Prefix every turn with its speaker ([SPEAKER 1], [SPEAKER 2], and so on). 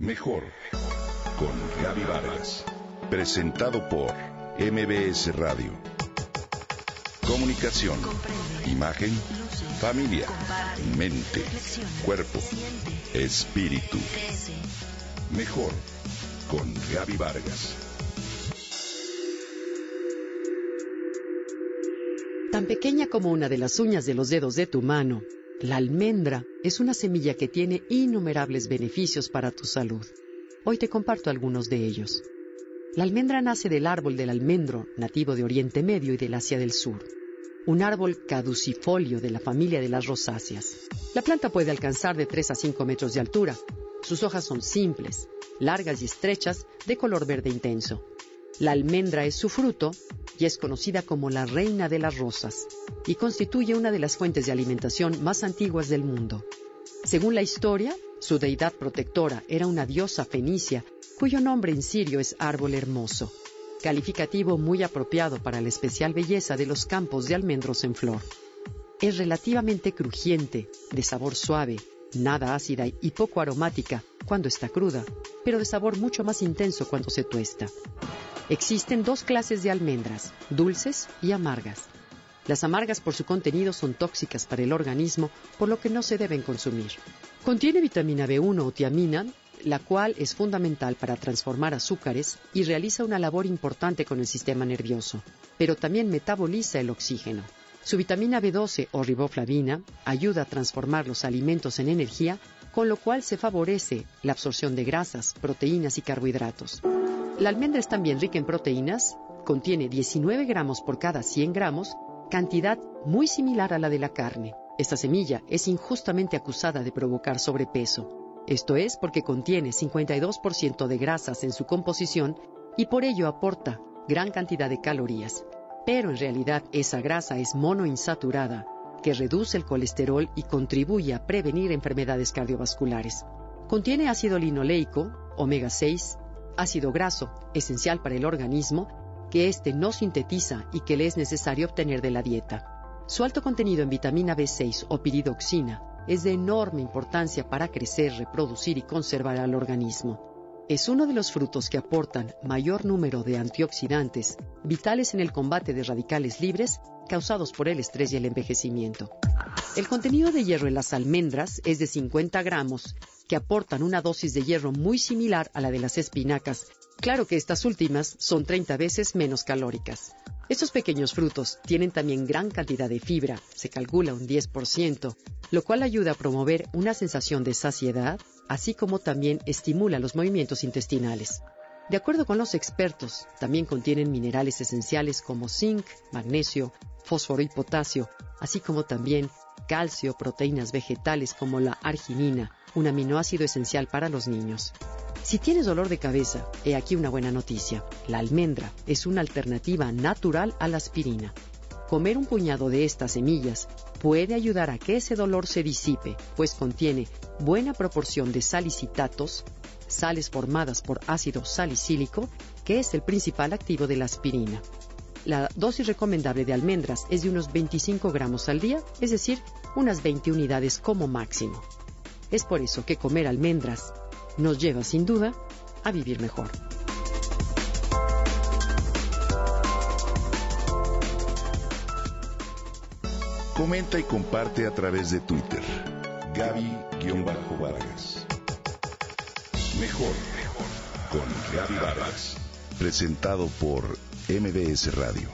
[SPEAKER 1] Mejor con Gaby Vargas. Presentado por MBS Radio. Comunicación, imagen, familia, mente, cuerpo, espíritu. Mejor con Gaby Vargas.
[SPEAKER 2] Tan pequeña como una de las uñas de los dedos de tu mano, la almendra es una semilla que tiene innumerables beneficios para tu salud. Hoy te comparto algunos de ellos. La almendra nace del árbol del almendro, nativo de Oriente Medio y del Asia del Sur, un árbol caducifolio de la familia de las rosáceas. La planta puede alcanzar de 3 a 5 metros de altura. Sus hojas son simples, largas y estrechas, de color verde intenso. La almendra es su fruto y es conocida como la reina de las rosas y constituye una de las fuentes de alimentación más antiguas del mundo. Según la historia, su deidad protectora era una diosa fenicia cuyo nombre en sirio es árbol hermoso, calificativo muy apropiado para la especial belleza de los campos de almendros en flor. Es relativamente crujiente, de sabor suave, nada ácida y poco aromática cuando está cruda, pero de sabor mucho más intenso cuando se tuesta. Existen dos clases de almendras, dulces y amargas. Las amargas por su contenido son tóxicas para el organismo, por lo que no se deben consumir. Contiene vitamina B1 o tiamina, la cual es fundamental para transformar azúcares y realiza una labor importante con el sistema nervioso, pero también metaboliza el oxígeno. Su vitamina B12 o riboflavina ayuda a transformar los alimentos en energía, con lo cual se favorece la absorción de grasas, proteínas y carbohidratos. La almendra es también rica en proteínas, contiene 19 gramos por cada 100 gramos, cantidad muy similar a la de la carne. Esta semilla es injustamente acusada de provocar sobrepeso. Esto es porque contiene 52% de grasas en su composición y por ello aporta gran cantidad de calorías. Pero en realidad esa grasa es monoinsaturada, que reduce el colesterol y contribuye a prevenir enfermedades cardiovasculares. Contiene ácido linoleico, omega 6, ácido graso, esencial para el organismo, que éste no sintetiza y que le es necesario obtener de la dieta. Su alto contenido en vitamina B6 o piridoxina es de enorme importancia para crecer, reproducir y conservar al organismo. Es uno de los frutos que aportan mayor número de antioxidantes vitales en el combate de radicales libres causados por el estrés y el envejecimiento. El contenido de hierro en las almendras es de 50 gramos que aportan una dosis de hierro muy similar a la de las espinacas. Claro que estas últimas son 30 veces menos calóricas. Estos pequeños frutos tienen también gran cantidad de fibra, se calcula un 10%, lo cual ayuda a promover una sensación de saciedad, así como también estimula los movimientos intestinales. De acuerdo con los expertos, también contienen minerales esenciales como zinc, magnesio, fósforo y potasio, así como también calcio, proteínas vegetales como la arginina, un aminoácido esencial para los niños. Si tienes dolor de cabeza, he aquí una buena noticia. La almendra es una alternativa natural a la aspirina. Comer un puñado de estas semillas puede ayudar a que ese dolor se disipe, pues contiene buena proporción de salicitatos, sales formadas por ácido salicílico, que es el principal activo de la aspirina. La dosis recomendable de almendras es de unos 25 gramos al día, es decir, unas 20 unidades como máximo. Es por eso que comer almendras nos lleva sin duda a vivir mejor.
[SPEAKER 1] Comenta y comparte a través de Twitter. Gaby-Vargas. Mejor con Gaby Vargas. Presentado por MBS Radio.